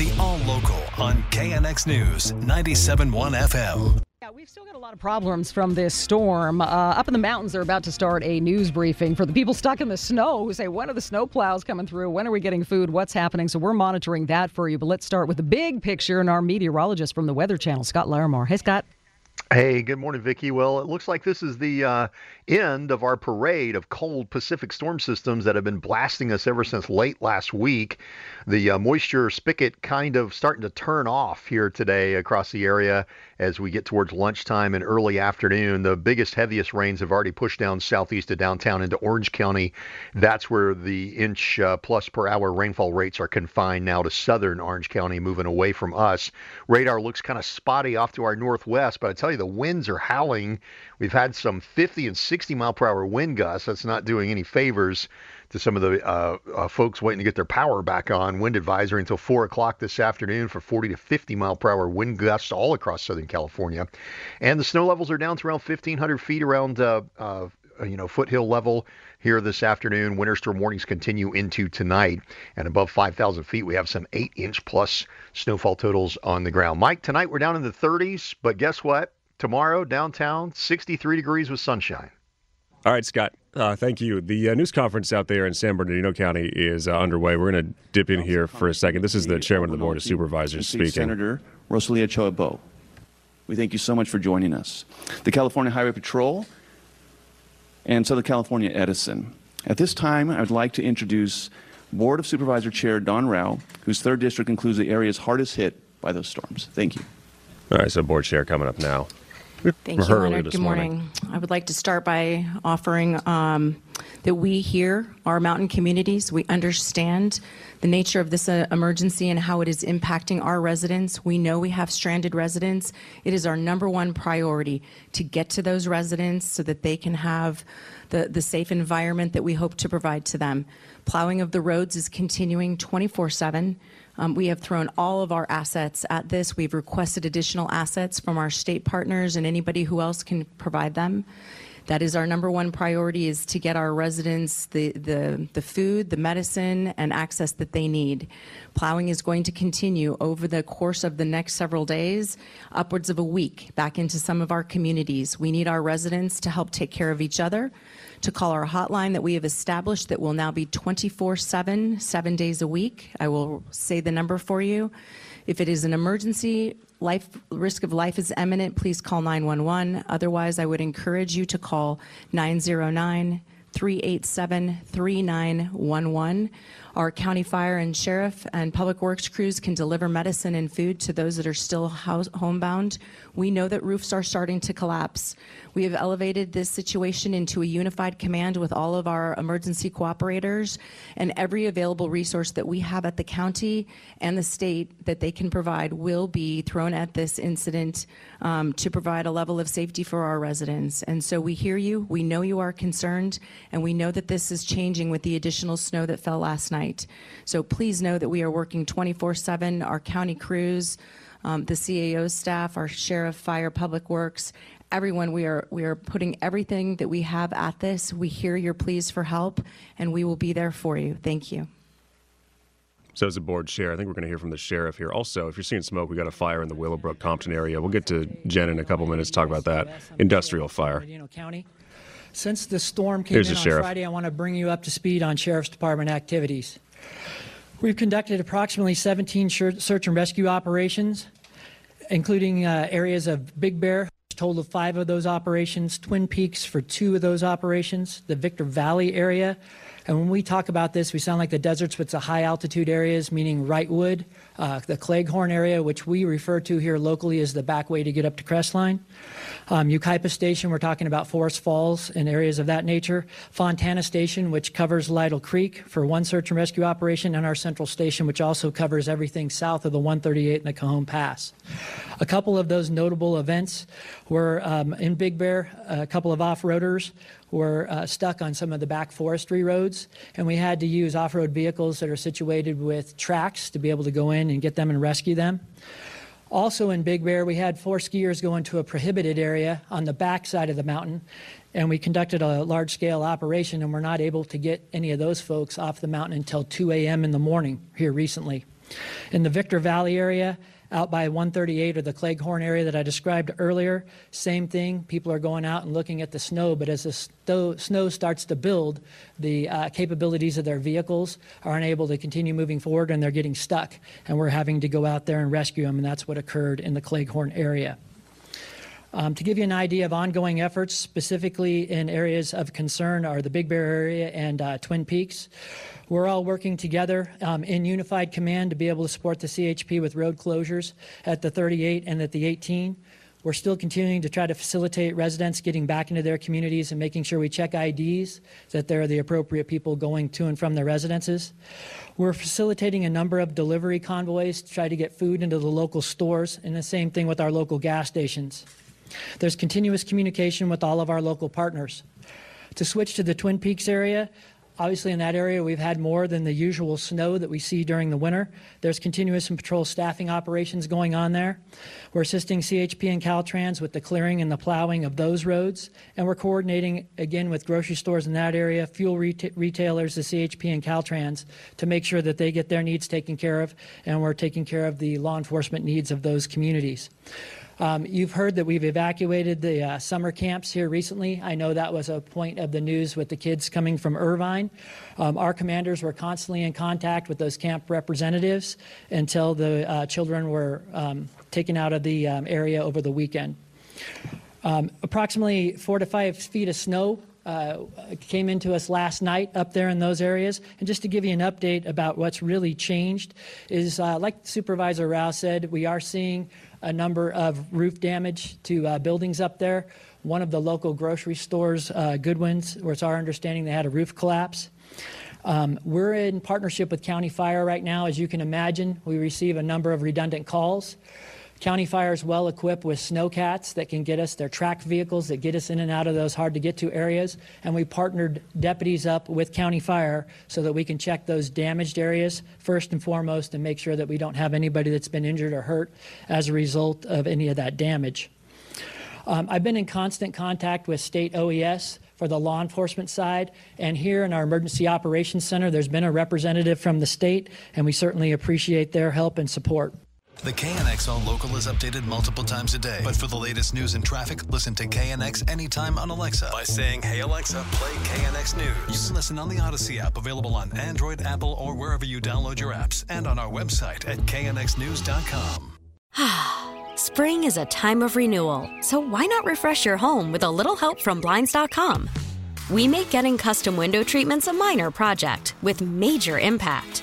The All Local on KNX News 97.1 FM. Yeah, we've still got a lot of problems from this storm. Uh, up in the mountains, they're about to start a news briefing for the people stuck in the snow who say, when are the snow plows coming through? When are we getting food? What's happening? So we're monitoring that for you. But let's start with the big picture and our meteorologist from the Weather Channel, Scott Larimore. Hey, Scott. Hey, good morning, Vicki. Well, it looks like this is the uh, end of our parade of cold Pacific storm systems that have been blasting us ever since late last week. The uh, moisture spigot kind of starting to turn off here today across the area as we get towards lunchtime and early afternoon. The biggest, heaviest rains have already pushed down southeast of downtown into Orange County. That's where the inch uh, plus per hour rainfall rates are confined now to southern Orange County, moving away from us. Radar looks kind of spotty off to our northwest, but I tell you, the winds are howling. We've had some 50 and 60 mile per hour wind gusts. That's not doing any favors to some of the uh, uh, folks waiting to get their power back on. Wind advisory until 4 o'clock this afternoon for 40 to 50 mile per hour wind gusts all across Southern California. And the snow levels are down to around 1,500 feet around, uh, uh, you know, foothill level here this afternoon. Winter storm warnings continue into tonight. And above 5,000 feet, we have some 8 inch plus snowfall totals on the ground. Mike, tonight we're down in the 30s, but guess what? Tomorrow, downtown, 63 degrees with sunshine. All right, Scott. Uh, thank you. The uh, news conference out there in San Bernardino County is uh, underway. We're going to dip in here for a second. This is the chairman of the Board of Supervisors speaking. Senator Rosilicie Ochoa Bogh. We thank you so much for joining us. The California Highway Patrol and Southern California Edison. At this time, I would like to introduce Board of Supervisor Chair Dawn Rowe, whose third district includes the areas hardest hit by those storms. Thank you. All right, so board chair coming up now. Thank you, Leonard. Good morning. I would like to start by offering um, that we here, our mountain communities, we understand the nature of this uh, emergency and how it is impacting our residents. We know we have stranded residents. It is our number one priority to get to those residents so that they can have the, the safe environment that we hope to provide to them. Plowing of the roads is continuing 24 7. Um, we have thrown all of our assets at this. We've requested additional assets from our state partners and anybody who else can provide them. That is our number one priority is to get our residents the, the, the food, the medicine, and access that they need. Plowing is going to continue over the course of the next several days, upwards of a week, back into some of our communities. We need our residents to help take care of each other, to call our hotline that we have established that will now be 24 7, seven days a week. I will say the number for you. If it is an emergency, life risk of life is imminent, please call 911. Otherwise, I would encourage you to call 909 387 3911. Our county fire and sheriff and public works crews can deliver medicine and food to those that are still house, homebound. We know that roofs are starting to collapse. We have elevated this situation into a unified command with all of our emergency cooperators and every available resource that we have at the county and the state that they can provide will be thrown at this incident um, to provide a level of safety for our residents. And so we hear you, we know you are concerned, and we know that this is changing with the additional snow that fell last night. So please know that we are working 24 7, our county crews. Um, the CAO staff, our sheriff, fire, public works, everyone, we are we are putting everything that we have at this. We hear your pleas for help, and we will be there for you. Thank you. So, as a board chair, I think we're going to hear from the sheriff here. Also, if you're seeing smoke, we got a fire in the Willowbrook, Compton area. We'll get to Jen in a couple minutes to talk about that industrial fire. County. Since the storm came Here's in on sheriff. Friday, I want to bring you up to speed on Sheriff's Department activities. We've conducted approximately 17 search and rescue operations, including uh, areas of Big Bear, total of five of those operations, Twin Peaks for two of those operations, the Victor Valley area And when we talk about this, we sound like the deserts with the high altitude areas, meaning Wrightwood, uh, the Cleghorn area, which we refer to here locally as the back way to get up to Crestline. Um, Yucaipa Station, we're talking about Forest Falls and areas of that nature. Fontana Station, which covers Lytle Creek for one search and rescue operation, and our Central Station, which also covers everything south of the 138 and the Cajon Pass. A couple of those notable events were um, in Big Bear, a couple of off-roaders were uh, stuck on some of the back forestry roads, and we had to use off-road vehicles that are situated with tracks to be able to go in and get them and rescue them. Also in Big Bear, we had four skiers go into a prohibited area on the back side of the mountain, and we conducted a large scale operation, and we're not able to get any of those folks off the mountain until 2 a.m. in the morning here recently. In the Victor Valley area, out by 138 or the Cleghorn area that I described earlier, same thing. People are going out and looking at the snow, but as the snow starts to build, the uh, capabilities of their vehicles are unable to continue moving forward and they're getting stuck. And we're having to go out there and rescue them, and that's what occurred in the Cleghorn area. Um, to give you an idea of ongoing efforts, specifically in areas of concern, are the Big Bear area and uh, Twin Peaks. We're all working together um, in unified command to be able to support the CHP with road closures at the 38 and at the 18. We're still continuing to try to facilitate residents getting back into their communities and making sure we check IDs, that they're the appropriate people going to and from their residences. We're facilitating a number of delivery convoys to try to get food into the local stores, and the same thing with our local gas stations. There's continuous communication with all of our local partners. To switch to the Twin Peaks area, Obviously, in that area, we've had more than the usual snow that we see during the winter. There's continuous and patrol staffing operations going on there. We're assisting CHP and Caltrans with the clearing and the plowing of those roads, and we're coordinating again with grocery stores in that area, fuel reta- retailers, the CHP and Caltrans, to make sure that they get their needs taken care of, and we're taking care of the law enforcement needs of those communities. Um, you've heard that we've evacuated the uh, summer camps here recently. I know that was a point of the news with the kids coming from Irvine. Um, our commanders were constantly in contact with those camp representatives until the uh, children were um, taken out of the um, area over the weekend. Um, approximately four to five feet of snow uh, came into us last night up there in those areas. And just to give you an update about what's really changed is, uh, like Supervisor Rowe said, we are seeing a number of roof damage to uh, buildings up there. One of the local grocery stores, uh, Goodwin's, where it's our understanding they had a roof collapse. Um, we're in partnership with County Fire right now. As you can imagine, we receive a number of redundant calls. County Fire is well equipped with snowcats that can get us their tracked vehicles that get us in and out of those hard to get to areas. And we partnered deputies up with County Fire so that we can check those damaged areas first and foremost and make sure that we don't have anybody that's been injured or hurt as a result of any of that damage. Um, I've been in constant contact with state OES for the law enforcement side. And here in our Emergency Operations Center, there's been a representative from the state, and we certainly appreciate their help and support. The KNX All Local is updated multiple times a day. But for the latest news and traffic, listen to KNX anytime on Alexa by saying, Hey Alexa, play KNX News. You can listen on the Odyssey app, available on Android, Apple, or wherever you download your apps, and on our website at knxnews.com. Spring is a time of renewal, so why not refresh your home with a little help from Blinds.com? We make getting custom window treatments a minor project with major impact.